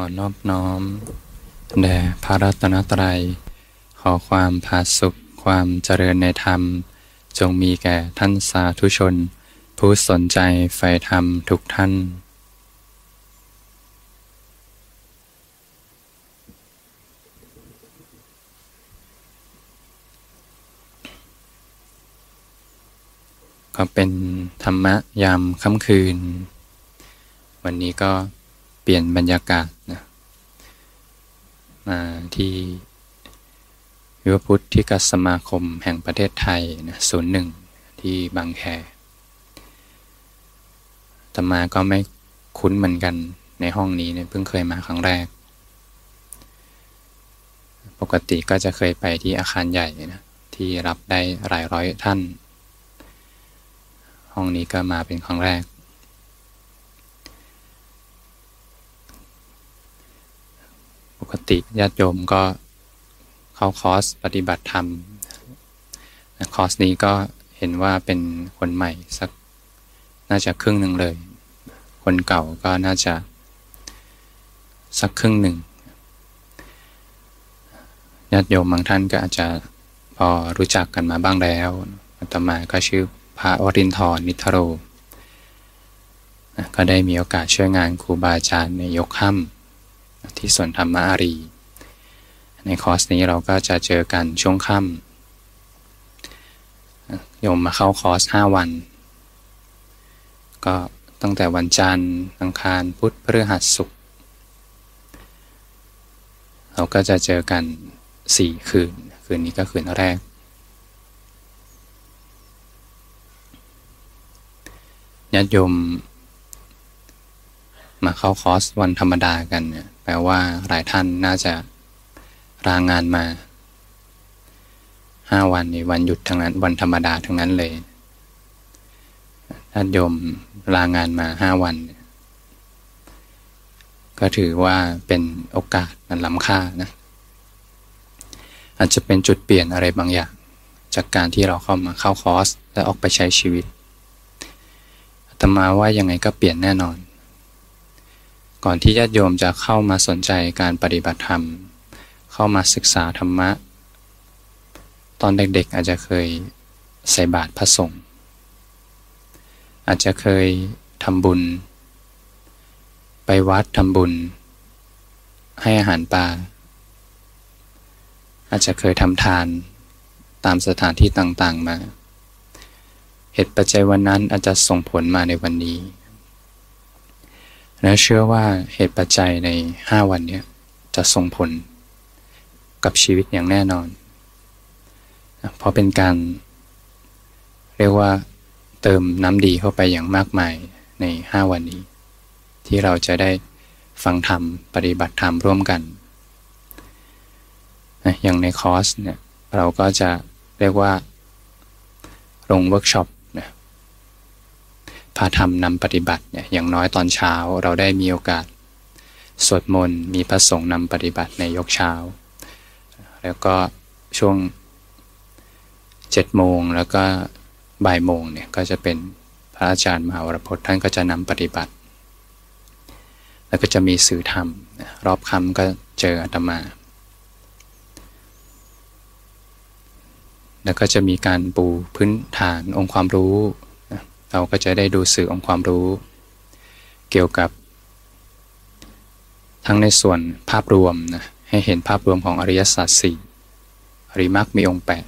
อนอบน้อม แด่พระรัตนตรัย ขอความผาสุขความเจริญในธรรม จงมีแก่ท่านสาธุชน ผู้สนใจใฝ่ธรรมทุกท่านก็เป็นธรรมะยามค่ำคืน วันนี้ก็ เปลี่ยนบรรยากาศนะมาที่วิวพุทธิกสมาคมแห่งประเทศไทยนะศูนย์หนึ่งที่บางแคธรรมาก็ไม่คุ้นเหมือนกันในห้องนี้เนี่ยเพิ่งเคยมาครั้งแรก ปกติก็จะเคยไปที่อาคารใหญ่นะที่รับได้หลายร้อยท่าน ห้องนี้ก็มาเป็นครั้งแรก ป กติญาติโยมก็เข้าคอร์สปฏิบัติธรรม คอร์สนี้ก็เห็นว่าเป็นคนใหม่สักน่าจะครึ่งหนึ่งเลย คนเก่าก็น่าจะสักครึ่งหนึ่งญาติโยมบางท่านก็อาจจะพอรู้จักกันมาบ้างแล้วอาตมาก็ชื่อพระวรินทร์นิทโร ก็ได้มีโอกาสช่วยงานครูบาอาจารย์ในยกค่ำ ที่สวนธรรมอารี ในคอร์สนี้เราก็จะเจอกันช่วงค่ำโยมมาเข้าคอร์สห้าวัน ก็ตั้งแต่วันจันทร์อังคารพุธพฤหัสศุกร์เราก็จะเจอกันสี่คืน คืนนี้ก็คืนแรกญาติโยมมาเข้าคอร์สวันธรรมดากันเนี่ย แปลว่าหลายท่านน่าจะรางานมาห้าวันในวันหยุดทั้งนั้น วันธรรมดาทั้งนั้นเลยท่านโยมลางานมาห้าวัน ก็ถือว่าเป็นโอกาสมันล้ำค่านะอาจจะเป็นจุดเปลี่ยนอะไรบางอย่าง จากการที่เราเข้ามาเข้าคอร์ส และออกไปใช้ชีวิตอาตมาว่ายังไงก็เปลี่ยนแน่นอน ก่อนที่ญาติโยมจะเข้ามาสนใจการปฏิบัติธรรม เข้ามาศึกษาธรรมะ ตอนเด็กๆอาจจะเคยใส่บาตรพระสงฆ์อาจจะเคยทำบุญ ไปวัดทำบุญ ให้อาหารปลาอาจจะเคยทำทานตามสถานที่ต่างๆมา เหตุปัจจัยวันนั้นอาจจะส่งผลมาในวันนี้ และเชื่อว่าเหตุปัจจัยในห้าวันนี้จะส่งผลกับชีวิตอย่างแน่นอน เพราะเป็นการเรียกว่าเติมน้ำดีเข้าไปอย่างมากมายในห้าวันนี้ ที่เราจะได้ฟังธรรม ปฏิบัติธรรมร่วมกัน อย่างในคอร์สเนี่ยเราก็จะเรียกว่าลงเวิร์กช็อป นะพาทำนำปฏิบัติเนี่ยอย่างน้อยตอนเช้าเราได้มีโอกาส สวดมนต์มีพระสงฆ์นำปฏิบัติในยกเช้า แล้วก็ช่วงเจ็ดโมงแล้วก็บ่ายโมงเนี่ยก็จะเป็นพระอาจารย์มหาวรพจน์ท่านก็จะนำปฏิบัติ แล้วก็จะมีสื่อธรรม รอบคำก็เจออาตมา แล้วก็จะมีการปูพื้นฐานองค์ความรู้ เราก็จะได้ดูสื่อองค์ความรู้ เกี่ยวกับ ทั้งในส่วนภาพรวมนะให้เห็นภาพรวมของอริยสัจสี่อริมักมีองค์แปด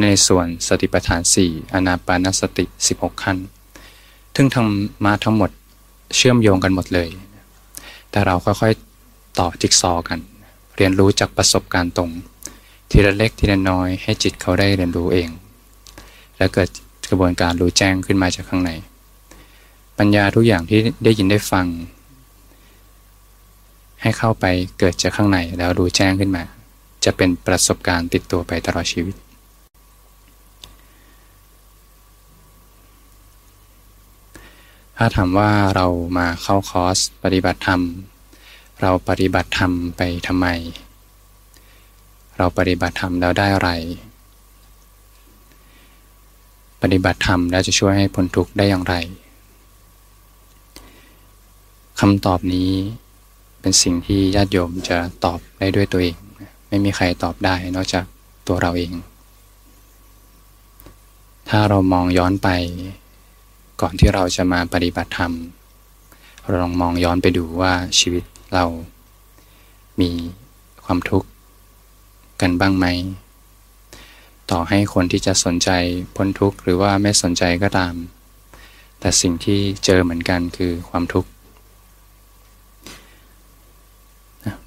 ในส่วนสติปัฏฐาน 4 อนาปานสติ 16 ขั้นทึ่งทำมาทั้งหมดเชื่อมโยงกันหมดเลย แต่เราค่อยๆต่อจิ๊กซอกัน เรียนรู้จากประสบการณ์ตรง ทีละเล็กทีละน้อยให้จิตเขาได้เรียนรู้เอง และเกิด กระบวนการรู้แจ้งขึ้นมาจากข้างใน ปัญญาทุกอย่างที่ได้ยินได้ฟัง ให้เข้าไปเกิดจากข้างในแล้วรู้แจ้งขึ้นมา จะเป็นประสบการณ์ติดตัวไปตลอดชีวิต ถ้าถามว่าเรามาเข้าคอร์สปฏิบัติธรรม เราปฏิบัติธรรมไปทำไม เราปฏิบัติธรรมแล้วได้อะไร ปฏิบัติธรรมแล้วจะช่วยให้พ้นทุกข์ได้อย่างไรคำตอบนี้เป็นสิ่งที่ญาติโยมจะตอบได้ด้วยตัวเอง ไม่มีใครตอบได้นอกจากตัวเราเอง ถ้าเรามองย้อนไป ก่อนที่เราจะมาปฏิบัติธรรม เราลองมองย้อนไปดูว่าชีวิตเรามีความทุกข์กันบ้างไหม ต่อให้คนที่จะสนใจพ้นทุกข์หรือว่าไม่สนใจก็ตาม แต่สิ่งที่เจอเหมือนกันคือความทุกข์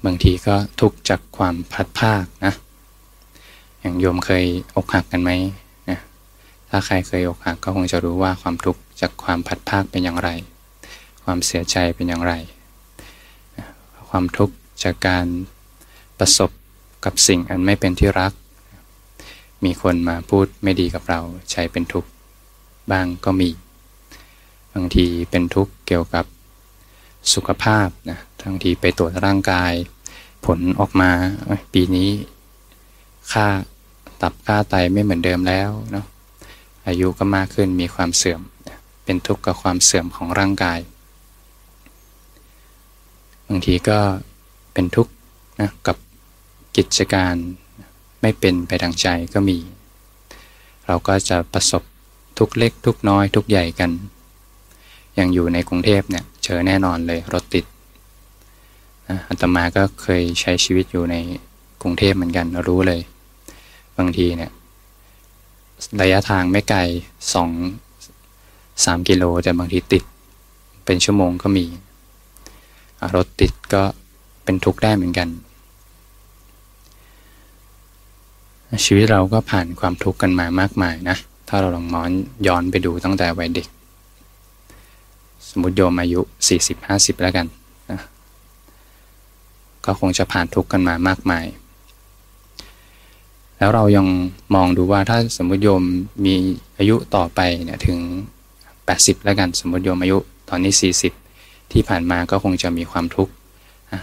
บางทีก็ทุกข์จากความพัดภาคนะอย่างโยมเคยอกหักกันไหมนะถ้าใครเคยอกหักก็คงจะรู้ว่าความทุกข์จากความพัดภาคเป็นอย่างไร ความเสียใจเป็นอย่างไรความทุกข์จากการประสบกับสิ่งอันไม่เป็นที่รัก มีคนมาพูดไม่ดีกับเราใช้เป็นทุกข์บ้างก็มี บางทีเป็นทุกข์เกี่ยวกับสุขภาพนะบางทีไปตรวจร่างกาย ผลออกมาปีนี้ ค่าตับค่าไตไม่เหมือนเดิมแล้วเนาะอายุก็มากขึ้นมีความเสื่อม เป็นทุกข์กับความเสื่อมของร่างกาย บางทีก็เป็นทุกข์นะกับกิจการ ไม่เป็นไปดังใจก็มี เราก็จะประสบทุกเล็กทุกน้อยทุกใหญ่กัน อย่างอยู่ในกรุงเทพเนี่ยเจอแน่นอนเลยรถติดอัตมาก็เคยใช้ชีวิตอยู่ในกรุงเทพเหมือนกันรู้เลย บางทีเนี่ยระยะทางไม่ไกลสองสามกิโลแต่บางทีติด เป็นชั่วโมงก็มี รถติดก็เป็นทุกข์ได้เหมือนกัน ชีวิตเราก็ผ่านความทุกข์กันมามากมายนะ ถ้าเราลองมอนย้อนไปดูตั้งแต่วัยเด็ก สมมติโยมอายุ 40-50 แล้วกันนะก็คงจะผ่านทุกข์กันมามากมาย แล้วเรายังมองดูว่าถ้าสมมติโยมมีอายุต่อไปเนี่ยถึง 80 แล้วกัน สมมติโยมอายุตอนนี้ 40 ที่ผ่านมาก็คงจะมีความทุกข์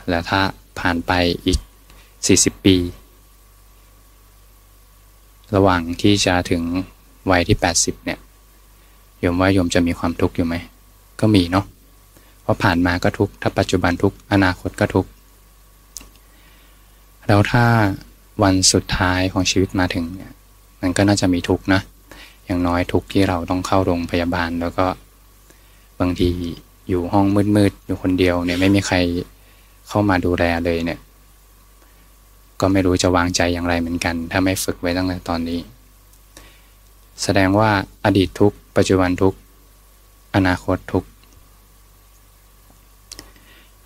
แล้วถ้าผ่านไปอีก 40 ปี ระหว่างที่จะถึงวัยที่ 80 เนี่ยโยมว่าโยมจะมีความทุกข์อยู่ไหม ก็มีเนาะเพราะผ่านมาก็ทุกข์ถ้าปัจจุบันทุกข์อนาคตก็ทุกข์แล้วถ้าวันสุดท้ายของชีวิตมาถึงเนี่ยมันก็น่าจะมีทุกข์นะอย่างน้อยทุกข์ที่เราต้องเข้าโรงพยาบาล แล้วก็บางทีอยู่ห้องมืดๆอยู่คนเดียวเนี่ยไม่มีใครเข้ามาดูแลเลยเนี่ย ก็ไม่รู้จะวางใจอย่างไรเหมือนกัน ถ้าไม่ฝึกไว้ตั้งแต่ตอนนี้ แสดงว่าอดีตทุกปัจจุบันทุกอนาคตทุก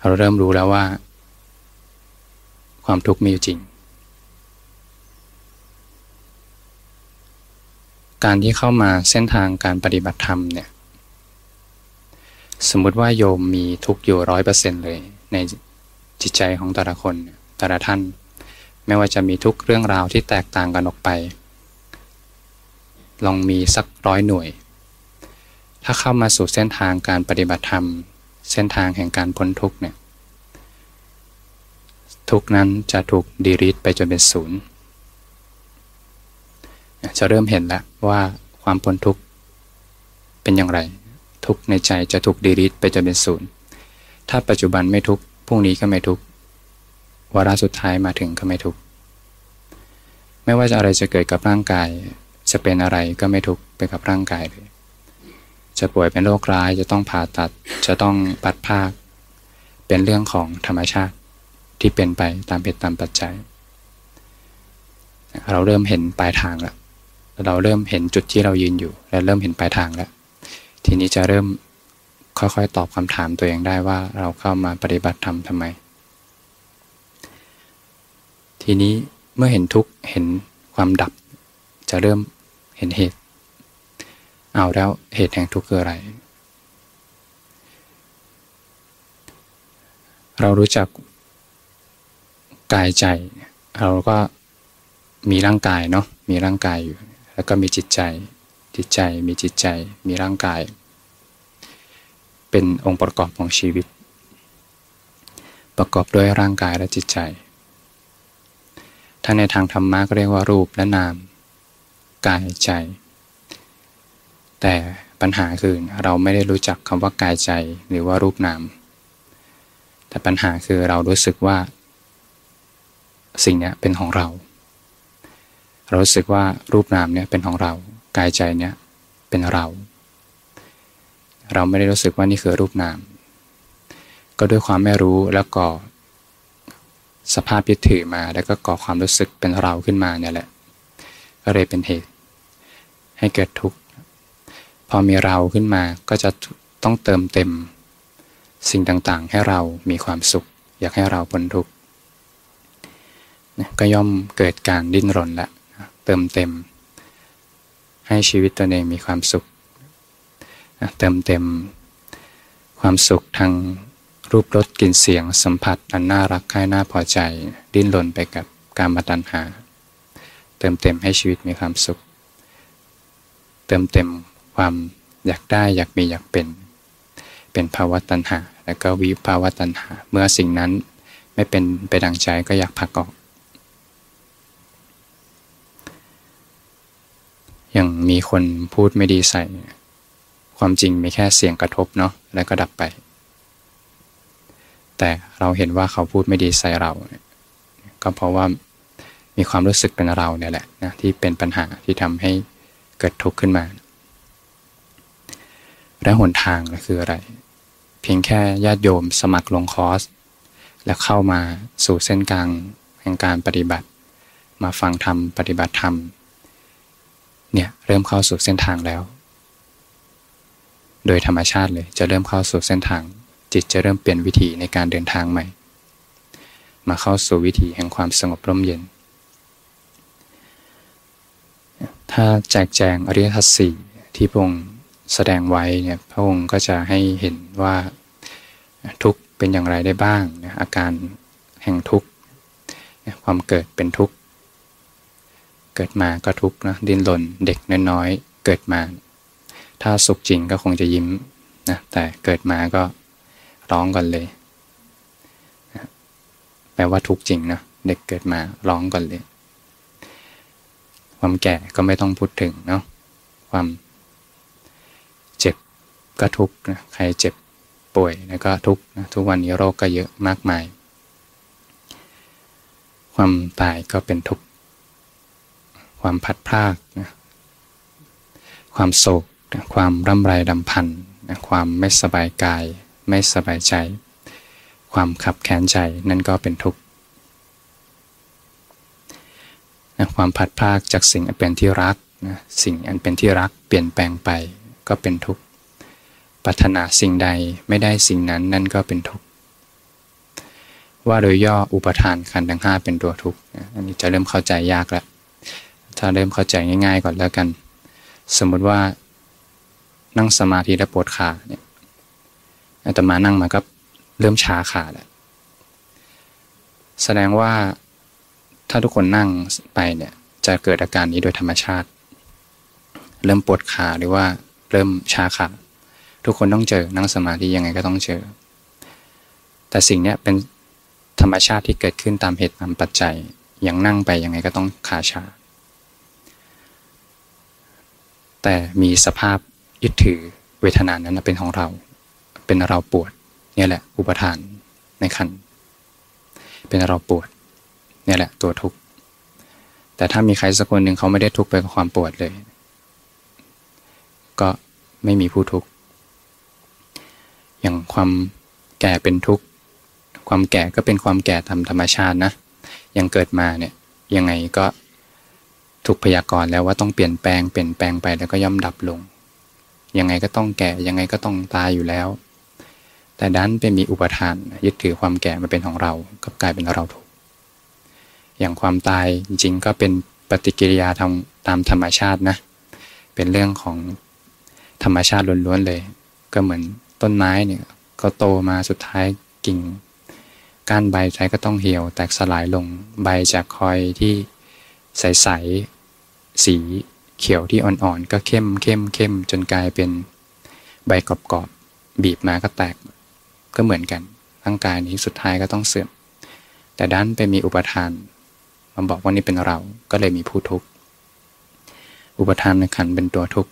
เราเริ่มรู้แล้วว่า ความทุกข์มีอยู่จริง การที่เข้ามาเส้นทางการปฏิบัติธรรมเนี่ยสมมุติว่าโยมมีทุกอยู่ร้อยเปอร์เซ็นเลย ในจิตใจของแต่ละคนแต่ละท่าน ไม่ว่าจะมีทุกเรื่องราวที่แตกต่างกันออกไป ลองมีสักร้อยหน่วย ถ้าเข้ามาสู่เส้นทางการปฏิบัติธรรม เส้นทางแห่งการพ้นทุกเนี่ย ทุกนั้นจะถูกดีริทไปจนเป็นศูนย์ จะเริ่มเห็นแล้วว่าความพ้นทุกเป็นอย่างไร ทุกในใจจะถูกดีริทไปจนเป็นศูนย์ ถ้าปัจจุบันไม่ทุกพรุ่งนี้ก็ไม่ทุก วาระสุดท้ายมาถึงก็ไม่ทุกข์ไม่ว่าจะอะไรจะเกิดกับร่างกาย จะเป็นอะไรก็ไม่ทุกข์ไปกับร่างกายเลย จะป่วยเป็นโรคร้ายจะต้องผ่าตัด จะต้องปัดภาค เป็นเรื่องของธรรมชาติที่เป็นไปตามเหตุตามปัจจัย เราเริ่มเห็นปลายทางแล้วเราเริ่มเห็นจุดที่เรายืนอยู่ และเริ่มเห็นปลายทางแล้ว ทีนี้จะเริ่มค่อยๆ ตอบคำถามตัวเองได้ว่าเราเข้ามาปฏิบัติธรรมทำไม ทีนี้เมื่อเห็นทุกข์เห็นความดับ จะเริ่มเห็นเหตุ เอาแล้วเหตุแห่งทุกข์คืออะไร เรารู้จักกายใจ เราก็มีร่างกายเนาะมีร่างกายอยู่ แล้วก็มีจิตใจ จิตใจมีจิตใจ มีร่างกาย เป็นองค์ประกอบของชีวิต ประกอบด้วยร่างกายและจิตใจ ถ้าในทางธรรมะก็เรียกว่ารูปและนาม กายใจ แต่ปัญหาคือเราไม่ได้รู้จักคำว่ากายใจหรือว่ารูปนาม แต่ปัญหาคือเรารู้สึกว่า สิ่งนี้เป็นของเรา เรารู้สึกว่ารูปนามเนี่ยเป็นของเรา กายใจเนี่ยเป็นเรา เราไม่ได้รู้สึกว่านี่คือรูปนาม ก็ด้วยความไม่รู้แล้วก็ สภาพยึดถือมา แล้วก็ก่อความรู้สึกเป็นเราขึ้นมาเนี่ยแหละ ก็เลยเป็นเหตุ ให้เกิดทุกข์ พอมีเราขึ้นมาก็จะต้องเติมเต็ม สิ่งต่างๆ ให้เรามีความสุข อยากให้เราพ้นทุกข์ก็ย่อมเกิดการดิ้นรนละเติมเต็ม ให้ชีวิตตัวเองมีความสุข เติมเต็มความสุขทาง รูปรสกลิ่นเสียงสัมผัสอันน่ารักใคร่น่าพอใจ ดิ้นรนไปกับการมาตัญหา เติมเต็มให้ชีวิตมีความสุข เติมเต็มความอยากได้อยากมีอยากเป็น เป็นภาวะตัณหา แล้วก็วิภาวะตัณหา เมื่อสิ่งนั้นไม่เป็นไปดังใจก็อยากพักออกอย่างมีคนพูดไม่ดีใส่ ความจริงมีแค่เสียงกระทบเนาะแล้วก็ดับไป แต่เราเห็นว่าเขาพูดไม่ดีใส่เรา ก็เพราะว่ามีความรู้สึกเป็นเราเนี่ยแหละนะที่เป็นปัญหาที่ทำให้เกิดทุกข์ขึ้นมา และหนทางคืออะไร เพียงแค่ญาติโยมสมัครลงคอร์สและเข้ามาสู่เส้นกลางแห่งการปฏิบัติ มาฟังธรรมปฏิบัติธรรมเนี่ยเริ่มเข้าสู่เส้นทางแล้ว โดยธรรมชาติเลยจะเริ่มเข้าสู่เส้นทาง จิตจะเริ่มเปลี่ยนวิธีในการเดินทางใหม่ มาเข้าสู่วิถีแห่งความสงบร่มเย็น ถ้าแจกแจงอริยสัจสี่ที่พระองค์แสดงไว้เนี่ยพระองค์ก็จะให้เห็นว่าทุกเป็นอย่างไรได้บ้างนะอาการแห่งทุกความเกิดเป็นทุกข์ เกิดมาก็ทุกข์นะดิ้นรนเด็กน้อยๆเกิดมา ถ้าสุขจริงก็คงจะยิ้มนะแต่เกิดมาก็ ร้องก่อนเลยแปลว่าทุกจริงนะเด็กเกิดมาร้องก่อนเลย ความแก่ก็ไม่ต้องพูดถึงเนาะความเจ็บก็ทุกนะใครเจ็บป่วยแล้วก็ทุกนะทุกวันนี้โรคก็เยอะมากมาย ความตายก็เป็นทุกข์ความพัดพลากนะความโศกนะความร่ำไรดำพันนะความไม่สบายกาย ไม่สบายใจ ความขับแค้นใจนั่นก็เป็นทุกข์นะความผัดพากจากสิ่งอันเป็นที่รักนะสิ่งอันเป็นที่รักเปลี่ยนแปลงไปก็เป็นทุกข์ปรารถนาสิ่งใดไม่ได้สิ่งนั้นนั่นก็เป็นทุกข์ว่าโดยย่ออุปทานขันธ์ทั้งห้าเป็นตัวทุกข์อันนี้จะเริ่มเข้าใจยากแล้วถ้าเริ่มเข้าใจง่าย ๆ ก่อนแล้วกัน สมมุติว่านั่งสมาธิแล้วปวดขาเนี่ย อาตมานั่งมาก็เริ่มชาขาแล้วแสดงว่าถ้าทุกคนนั่งไปเนี่ยจะเกิดอาการนี้โดยธรรมชาติ เริ่มปวดขาหรือว่าเริ่มชาขาทุกคนต้องเจอนั่งสมาธิยังไงก็ต้องเจอ แต่สิ่งนี้เป็นธรรมชาติที่เกิดขึ้นตามเหตุตามปัจจัยยังนั่งไปยังไงก็ต้องขาชา แต่มีสภาพยึดถือเวทนานั้นเป็นของเรา เป็นเราปวดเนี่ยแหละ อุปทานในขันเป็นเราปวดเนี่ยแหละ ตัวทุกข์แต่ถ้ามีใครสักคนหนึ่งเขาไม่ได้ทุกข์ไปกับความปวดเลย ก็ไม่มีผู้ทุกข์อย่างความแก่เป็นทุกข์ความแก่ก็เป็นความแก่ตามธรรมชาตินะยังเกิดมาเนี่ยยังไงก็ถูกพยากรณ์แล้วว่าต้องเปลี่ยนแปลงเปลี่ยนแปลงไปแล้วก็ย่อมดับลง ยังไงก็ต้องแก่ยังไงก็ต้องตายอยู่แล้ว แต่ดันไปมีอุปทาน ยึดถือความแก่มาเป็นของเรา ก็กลายเป็นเราถูกอย่างความตายจริงๆก็เป็นปฏิกิริยาทางตามธรรมชาตินะ เป็นเรื่องของธรรมชาติล้วนๆเลย ก็เหมือนต้นไม้เนี่ยก็โตมาสุดท้ายกิ่งก้านใบใช้ก็ต้องเหี่ยว แตกสลายลงใบจากคอยที่ใสๆสีเขียวที่อ่อนๆ ก็เข้มเข้มเข้มจนกลายเป็นใบกรอบๆบีบมาก็แตก ก็เหมือนกันร่างกายนี้สุดท้ายก็ต้องเสื่อม แต่ด้านไปมีอุปทานมาบอกว่านี่เป็นเราก็เลยมีผู้ทุกข์อุปทานในขันเป็นตัวทุกข์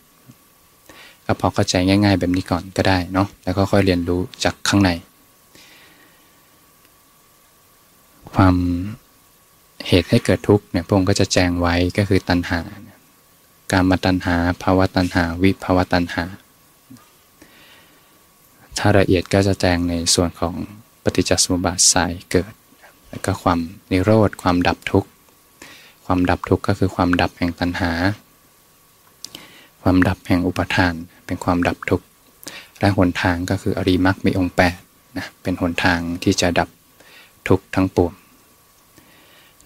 ก็พอเข้าใจง่าย ๆ แบบนี้ก่อนก็ได้เนาะแล้วก็ค่อยเรียนรู้จากข้างใน ความเหตุให้เกิดทุกข์เนี่ยพระองค์ก็จะแจงไว้ก็คือตัณหา การมาตัณหาภาวะตัณหา วิภาวะตัณหา ถ้าละเอียดก็จะแจงในส่วนของปฏิจจสมุปบาทสายเกิด แล้วก็ความนิโรธ ความดับทุกข์ ความดับทุกข์ก็คือความดับแห่งตัณหา ความดับแห่งอุปทาน เป็นความดับทุกข์ และหนทางก็คืออริมักมีองค์แปดนะ เป็นหนทางที่จะดับทุกข์ทั้งปวง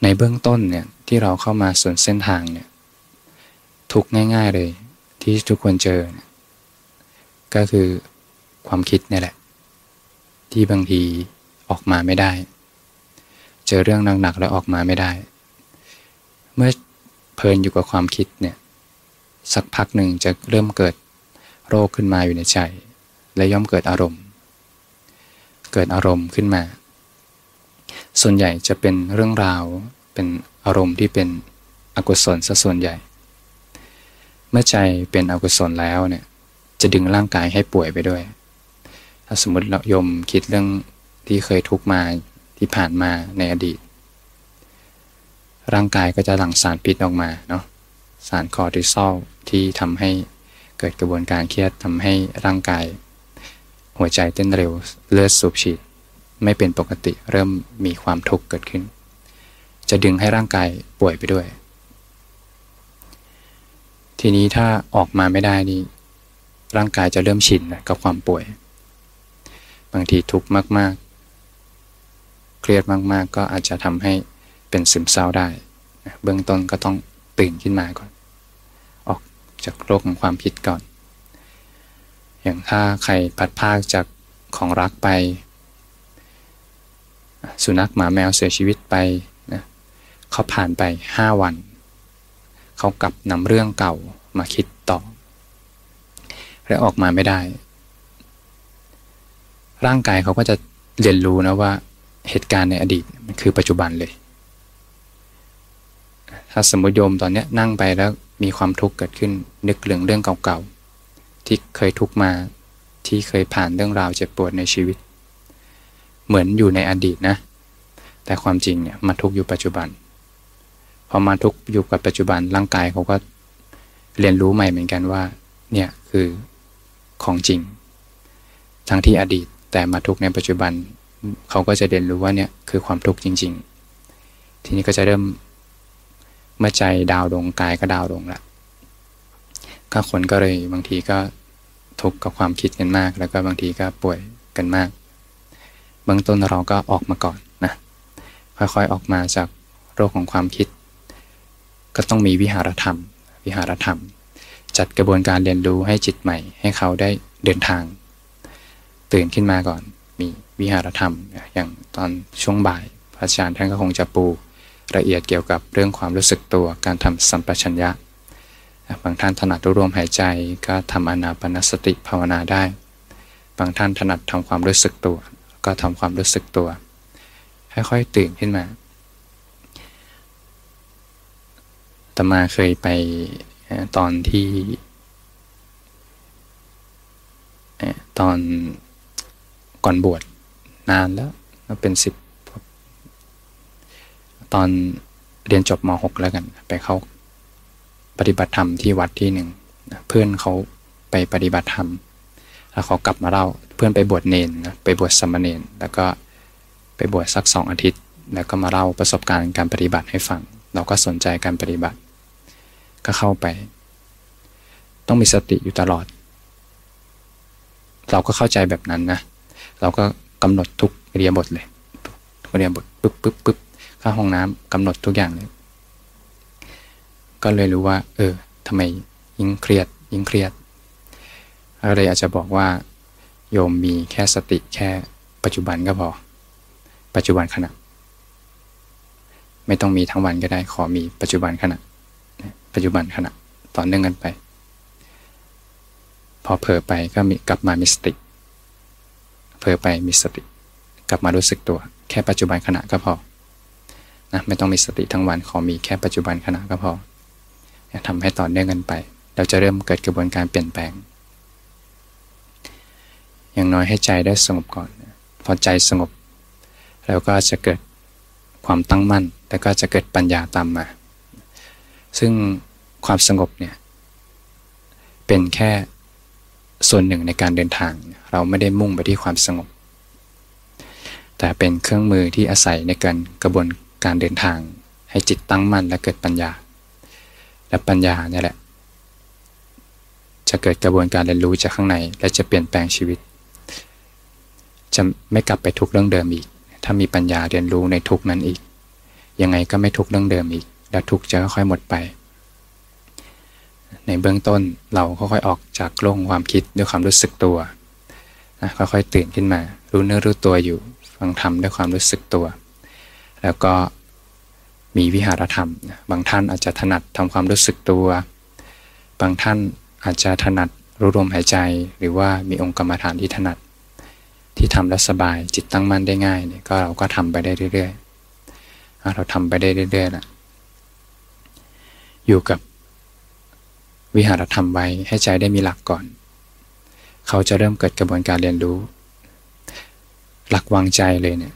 ในเบื้องต้นเนี่ยที่เราเข้ามาส่วนเส้นทางเนี่ยทุกง่าย ๆเลยที่ทุกคนเจอ ก็คือ ความคิดนี่แหละ ที่บางทีออกมาไม่ได้ เจอเรื่องหนักๆแล้วออกมาไม่ได้ เมื่อเพลินอยู่กับความคิดเนี่ยสักพักหนึ่งจะเริ่มเกิดโรคขึ้นมาอยู่ในใจและย่อมเกิดอารมณ์ เกิดอารมณ์ขึ้นมา ส่วนใหญ่จะเป็นเรื่องราวเป็นอารมณ์ที่เป็นอกุศลซะส่วนใหญ่ เมื่อใจเป็นอกุศลแล้วเนี่ยจะดึงร่างกายให้ป่วยไปด้วย ถ้าสมมติเรายมคิดเรื่องที่เคยทุกมาที่ผ่านมาในอดีต ร่างกายก็จะหลั่งสารพิษออกมาเนาะสารคอร์ติซอลที่ทำให้เกิดกระบวนการเครียดทำให้ร่างกาย หัวใจเต้นเร็วเลือดสูบฉีด ไม่เป็นปกติเริ่มมีความทุกข์เกิดขึ้น จะดึงให้ร่างกายป่วยไปด้วย ทีนี้ถ้าออกมาไม่ได้นี่ร่างกายจะเริ่มชินกับความป่วย บางทีทุกข์มาก ๆ เครียดมากๆ ก็อาจจะทำให้เป็นซึมเศร้าได้เบื้องต้นก็ต้องตื่นขึ้นมาก่อน ออกจากโลกของความคิดก่อน อย่างถ้าใครพัดภาคจากของรักไป สุนัขหมาแมวเสียชีวิตไปนะเขาผ่านไปห้าวัน เขากลับนำเรื่องเก่ามาคิดต่อและออกมาไม่ได้ ร่างกายเขาก็จะเรียนรู้นะว่าเหตุการณ์ในอดีตมันคือปัจจุบันเลย ถ้าสมมติโยมตอนนี้นั่งไปแล้วมีความทุกข์เกิดขึ้นนึกเรื่องเรื่องเก่าๆ ที่เคยทุกมาที่เคยผ่านเรื่องราวเจ็บปวดในชีวิต เหมือนอยู่ในอดีตนะ แต่ความจริงเนี่ยมาทุกอยู่ปัจจุบัน พอมาทุกอยู่กับปัจจุบันร่างกายเขาก็เรียนรู้ใหม่เหมือนกันว่าเนี่ยคือของจริง ทั้งที่อดีต แต่มาทุกในปัจจุบันเขาก็จะเรียนรู้ว่าเนี่ยคือความทุกข์จริง ๆ ทีนี้ก็จะเริ่มเมื่อใจดาวลงกายก็ดาวลงละก็คนก็เลยบางทีก็ทุกข์กับความคิดกันมาก แล้วก็บางทีก็ป่วยกันมาก เบื้องต้นเราก็ออกมาก่อนนะค่อยๆออกมาจากโรคของความคิด ก็ต้องมีวิหารธรรม วิหารธรรม จัดกระบวนการเรียนรู้ให้จิตใหม่ ให้เขาได้เดินทาง ตื่นขึ้นมาก่อน มีวิหารธรรม อย่างตอนช่วงบ่าย พระอาจารย์ท่านก็คงจะปูละเอียดเกี่ยวกับเรื่องความรู้สึกตัวการทำสัมปชัญญะ บางท่านถนัดรวมหายใจก็ทำอนาปนสติภาวนาได้ บางท่านถนัดทำความรู้สึกตัว ก็ทำความรู้สึกตัว ค่อยๆตื่นขึ้นมาตมาเคยไปตอนที่ตอน ก่อนบวชนานแล้วเป็นสิบตอนเรียนจบม .6 แล้วกัน ไปเข้าปฏิบัติธรรมที่วัดที่หนึ่งเพื่อนเขาไปปฏิบัติธรรม แล้วเขากลับมาเล่าเพื่อนไปบวชเนนนะไปบวชสมณเณรแล้วก็ไปบวชสักสองอาทิตย์ แล้วก็มาเล่าประสบการณ์การปฏิบัติให้ฟัง เราก็สนใจการปฏิบัติ ก็เข้าไป ต้องมีสติอยู่ตลอด เราก็เข้าใจแบบนั้นนะ เราก็กำหนดทุกเรียบทเลยทุกเรียบทปึ๊บปึ๊บปึ๊บเข้าห้องน้ำกำหนดทุกอย่างเลย ก็เลยรู้ว่า เออทำไมยิ่งเครียด ยิ่งเครียดก็เลยอาจจะบอกว่า โยมมีแค่สติแค่ปัจจุบันก็พอ ปัจจุบันขณะ ไม่ต้องมีทั้งวันก็ได้ ขอมีปัจจุบันขณะ ปัจจุบันขณะ ต่อเนื่องกันไป พอเผลอไปก็มีกลับมามีสติ ลอไปมีสติ กลับมารู้สึกตัว แค่ปัจจุบันขณะก็พอนะไม่ต้องมีสติทั้งวันขอมีแค่ปัจจุบันขณะก็พอทำให้ต่อเนื่องกันไป เราจะเริ่มเกิดกระบวนการเปลี่ยนแปลง อย่างน้อยให้ใจได้สงบก่อน พอใจสงบแล้วก็จะเกิดความตั้งมั่นแต่ก็จะเกิดปัญญาตามมา ซึ่งความสงบเนี่ยเป็นแค่ ส่วนหนึ่งในการเดินทาง เราไม่ได้มุ่งไปที่ความสงบ แต่เป็นเครื่องมือที่อาศัยในการกระบวนการเดินทาง ให้จิตตั้งมั่นและเกิดปัญญา และปัญญาเนี่ยแหละ จะเกิดกระบวนการเรียนรู้จากข้างใน และจะเปลี่ยนแปลงชีวิต จะไม่กลับไปทุกเรื่องเดิมอีก ถ้ามีปัญญาเรียนรู้ในทุกนั้นอีก ยังไงก็ไม่ทุกเรื่องเดิมอีก และทุกจะค่อยๆหมดไป ในเบื้องต้นเราค่อยๆออกจากโลกความคิดด้วยความรู้สึกตัวนะค่อยๆตื่นขึ้นมา รู้เนื้อรู้ตัวอยู่ฟังธรรมด้วยความรู้สึกตัว แล้วก็มีวิหารธรรม บางท่านอาจจะถนัดทำความรู้สึกตัว บางท่านอาจจะถนัดรู้ลมหายใจ หรือว่ามีองค์กรรมฐานที่ถนัด ที่ทำแล้วสบายจิตตั้งมั่นได้ง่ายเนี่ยก็เราก็ทำไปได้เรื่อยๆเราทำไปได้เรื่อยๆนะอยู่กับ วิหารธรรมไว้ให้ใจได้มีหลักก่อน เขาจะเริ่มเกิดกระบวนการเรียนรู้ หลักวางใจเลยเนี่ย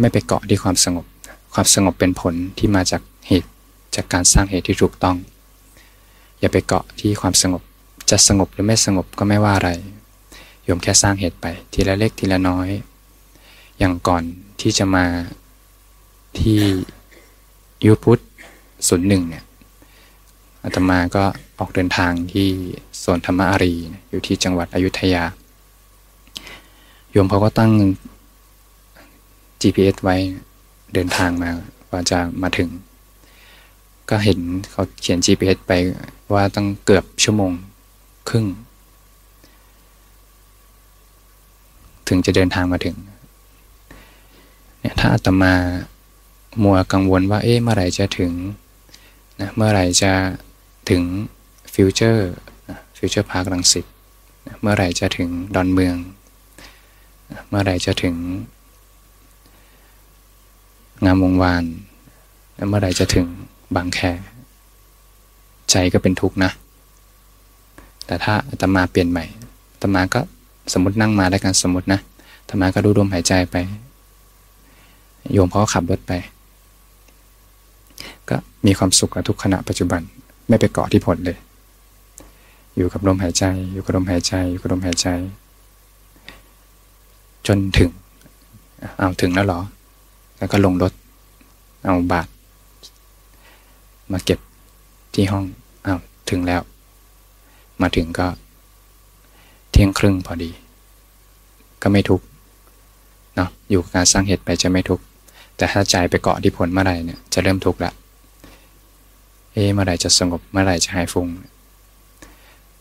ไม่ไปเกาะที่ความสงบ ความสงบเป็นผลที่มาจากเหตุจากการสร้างเหตุที่ถูกต้อง อย่าไปเกาะที่ความสงบ จะสงบหรือไม่สงบก็ไม่ว่าอะไรโยมแค่สร้างเหตุไป ทีละเล็กทีละน้อย อย่างก่อนที่จะมาที่ยูพุทธศูนย์หนึ่งเนี่ย อาตมาก็ออกเดินทางที่โซนธรรมอารี อยู่ที่จังหวัดอยุธยา โยมเขาก็ตั้ง GPS ไว้เดินทางมาว่าจะมาถึง ก็เห็นเขาเขียน GPS ไปว่าต้องเกือบชั่วโมงครึ่ง ถึงจะเดินทางมาถึงเนี่ยถ้าอาตมามัวกังวลว่า เอ๊ะเมื่อไหร่จะถึงนะเมื่อไหร่จะ ถึง Future Future Park รังสิตเมื่อไหร่จะถึงดอนเมือง เมื่อไหร่จะถึง งามวงวานเมื่อไหร่จะถึงบางแค ใจก็เป็นทุกข์นะ แต่ถ้าอาตมาเปลี่ยนใหม่อาตมาก็สมมตินั่งมาได้การสมมตินะอาตมาก็ดูลมหายใจไป โยมเขาขับรถไป ก็มีความสุขกับทุกขณะปัจจุบัน ไม่ไปเกาะที่ผลเลย อยู่กับลมหายใจ อยู่กับลมหายใจ อยู่กับลมหายใจ จนถึง เอาถึงแล้วหรอ แล้วก็ลงรถ เอาบาท มาเก็บที่ห้องเอาถึงแล้ว มาถึงก็ เที่ยงครึ่งพอดี ก็ไม่ทุกเนาะอยู่กับการสร้างเหตุไปจะไม่ทุกแต่ถ้าใจไปเกาะที่ผลเมื่อไรเนี่ยจะเริ่มทุกข์ละ เอ๊เมื่อไหร่จะสงบเมื่อไหร่จะหายฟุง่ง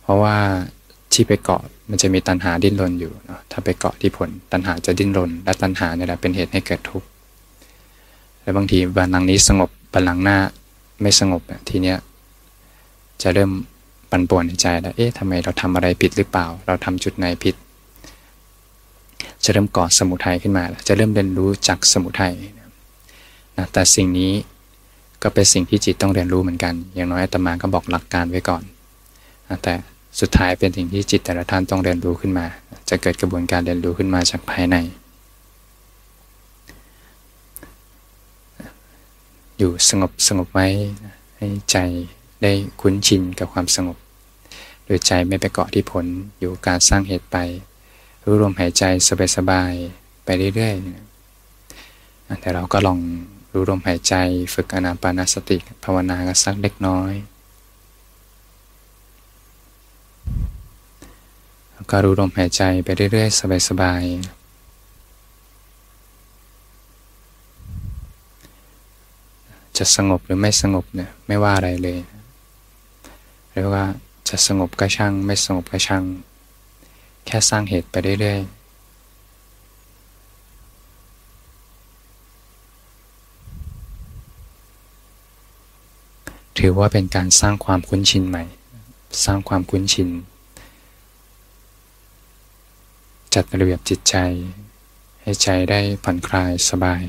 เพราะว่าที่ไปเกาะมันจะมีตัณหาดิ้นรนอยู่เนาะถ้าไปเกาะที่ผลตัณหาจะดิ้นรน และตัณหาเนี่ยแหละเป็นเหตุให้เกิดทุกข์และบางทีบัลลังนี้สงบบัลลังหน้าไม่สงบทีเนี้ยจะเริ่มปั่นป่วนในใจแล้วเอ๊ะทำไมเราทำอะไรผิดหรือเปล่า เราทำจุดไหนผิด จะเริ่มก่อสมุทัยขึ้นมาแล้วจะเริ่มเรียนรู้จากสมุทัยนะแต่สิ่งนี้ ก็เป็นสิ่งที่จิตต้องเรียนรู้เหมือนกัน อย่างน้อยอาตมาก็บอกหลักการไว้ก่อน แต่สุดท้ายเป็นสิ่งที่จิตแต่ละท่านต้องเรียนรู้ขึ้นมา จะเกิดกระบวนการเรียนรู้ขึ้นมาจากภายใน อยู่สงบสงบไว้ให้ใจได้คุ้นชินกับความสงบ โดยใจไม่ไปเกาะที่ผลอยู่การสร้างเหตุไป รู้ลมหายใจสบายๆไปเรื่อยๆแต่เราก็ลอง รู้ลมหายใจ ฝึกอนาปานสติภาวนากันสักเล็กน้อย แล้วก็รู้ลมหายใจไปเรื่อยๆ สบายๆจะสงบหรือไม่สงบเนี่ยไม่ว่าอะไรเลยเรียกว่าจะสงบก็ช่าง ไม่สงบก็ช่าง แค่สร้างเหตุไปเรื่อยๆ ถือว่าเป็นการสร้างความคุ้นชินใหม่ สร้างความคุ้นชิน จัดระเบียบจิตใจ ให้ใจได้ผ่อนคลายสบาย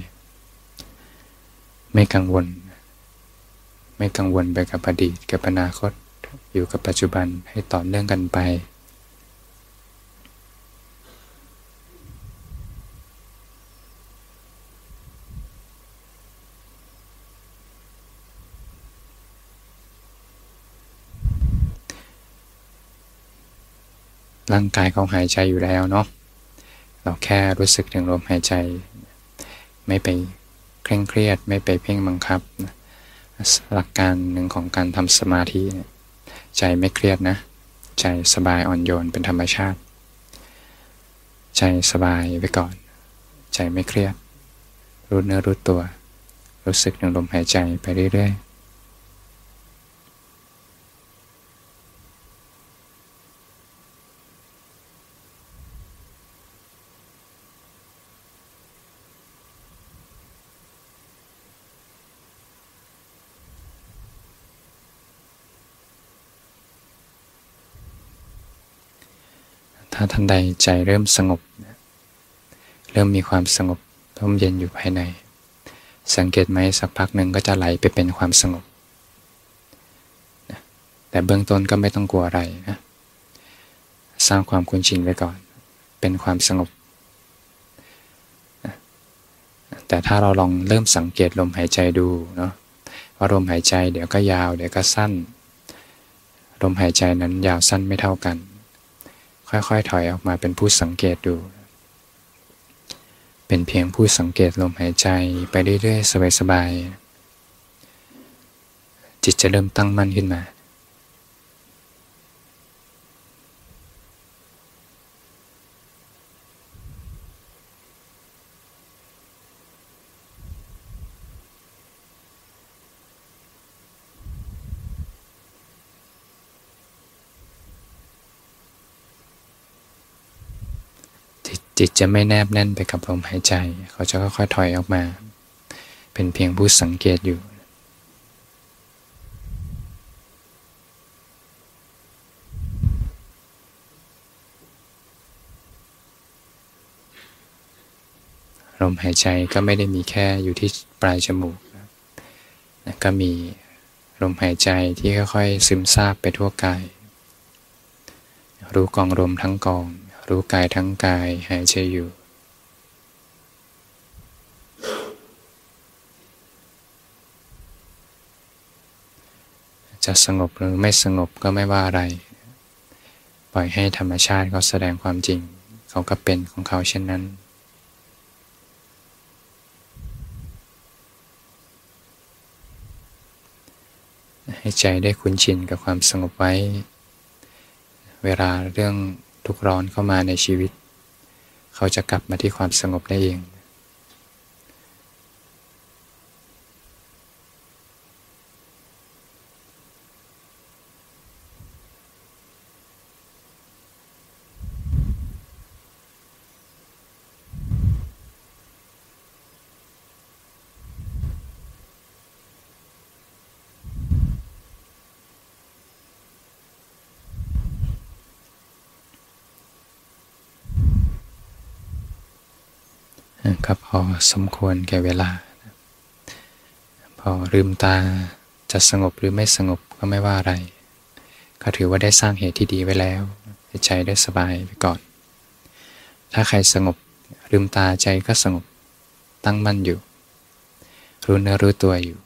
ไม่กังวล ไม่กังวลไปกับอดีตกับอนาคต อยู่กับปัจจุบันให้ต่อเนื่องกันไป ร่างกายเขาหายใจอยู่แล้วเนาะเราแค่รู้สึกถึงลมหายใจ ไม่ไปเคร่งเครียด ไม่ไปเพ่งบังคับ หลักการหนึ่งของการทำสมาธิใจไม่เครียดนะ ใจสบายอ่อนโยนเป็นธรรมชาติ ใจสบายไว้ก่อน ใจไม่เครียด รู้เนื้อรู้ตัว รู้สึกถึงลมหายใจไปเรื่อยๆ ถ้าท่านใดใจเริ่มสงบ เริ่มมีความสงบร่มเย็นอยู่ภายใน สังเกตไหมสักพักหนึ่งก็จะไหลไปเป็นความสงบ แต่เบื้องต้นก็ไม่ต้องกลัวอะไรนะ สร้างความคุ้นชินไว้ก่อน เป็นความสงบ แต่ถ้าเราลองเริ่มสังเกตลมหายใจดูเนาะว่าลมหายใจเดี๋ยวก็ยาว เดี๋ยวก็สั้น ลมหายใจนั้นยาวสั้นไม่เท่ากัน ค่อยๆ ถอยออกมาเป็นผู้สังเกตดู เป็นเพียงผู้สังเกตลมหายใจไปเรื่อยๆ สบายๆ จิตจะเริ่มตั้งมั่นขึ้นมา จิตจะไม่แนบแน่นไปกับลมหายใจ เขาจะค่อยๆถอยออกมา เป็นเพียงผู้สังเกตอยู่ลมหายใจก็ไม่ได้มีแค่อยู่ที่ปลายจมูกนะก็มีลมหายใจที่ค่อยๆซึมซาบไปทั่วกาย รู้กองลมทั้งกอง รู้กายทั้งกายหายใจอยู่ จะสงบหรือไม่สงบก็ไม่ว่าอะไร ปล่อยให้ธรรมชาติเขาแสดงความจริง เขาก็เป็นของเขาเช่นนั้นให้ใจได้คุ้นชินกับความสงบไว้ เวลาเรื่อง ทุกร้อนเข้ามาในชีวิต เขาจะกลับมาที่ความสงบได้เอง ก็พอสมควรแก่เวลา พอลืมตาจะสงบหรือไม่สงบก็ไม่ว่าอะไร ก็ถือว่าได้สร้างเหตุที่ดีไว้แล้วใจได้สบายไปก่อน ถ้าใครสงบลืมตาใจก็สงบตั้งมั่นอยู่ รู้เนื้อรู้ตัวอยู่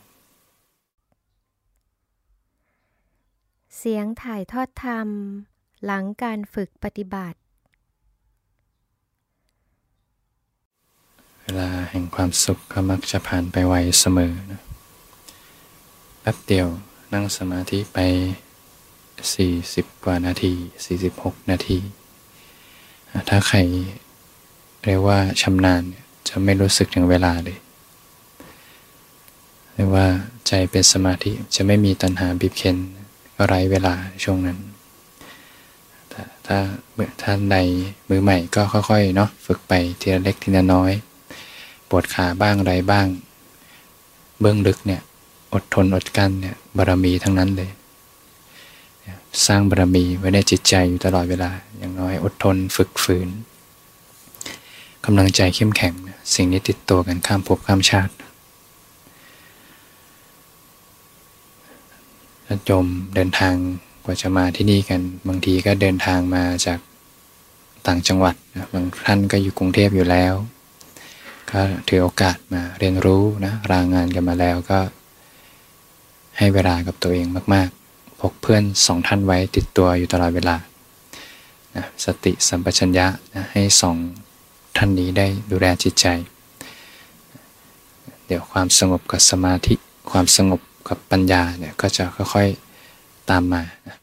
เสียงถ่ายทอดธรรม หลังการฝึกปฏิบัติ เวลาแห่งความสุขก็มักจะผ่านไปไวเสมอนะแป๊บเดียวนั่งสมาธิไป 40 กว่านาที 46 นาที ถ้าใครเรียกว่าชำนาญจะไม่รู้สึกถึงเวลาเลยเรียกว่าใจเป็นสมาธิจะไม่มีตัณหาบีบเค้นก็ไร้เวลาช่วงนั้นแต่ถ้าท่านใดมือใหม่ก็ค่อยๆเนาะฝึกไปทีละเล็กทีละน้อย ปวดขาบ้างอะไรบ้าง เบื้องลึกเนี่ยอดทนอดกั้นเนี่ยบารมีทั้งนั้นเลย สร้างบารมีไว้ในจิตใจอยู่ตลอดเวลา อย่างน้อยอดทนฝึกฝืนกำลังใจเข้มแข็ง สิ่งนี้ติดตัวกันข้ามภพข้ามชาติถ้าจมเดินทางกว่าจะมาที่นี่กัน บางทีก็เดินทางมาจากต่างจังหวัด บางท่านก็อยู่กรุงเทพอยู่แล้ว ก็ถือโอกาสมาเรียนรู้นะรางงานกันมาแล้วก็ ให้เวลากับตัวเองมาก ๆ พกเพื่อนสองท่านไว้ติดตัวอยู่ตลอดเวลานะสติสัมปชัญญะนะให้สองท่านนี้ได้ดูแลจิตใจ เดี๋ยวความสงบกับสมาธิ ความสงบกับปัญญาเนี่ยก็จะค่อย ๆ ตามมานะ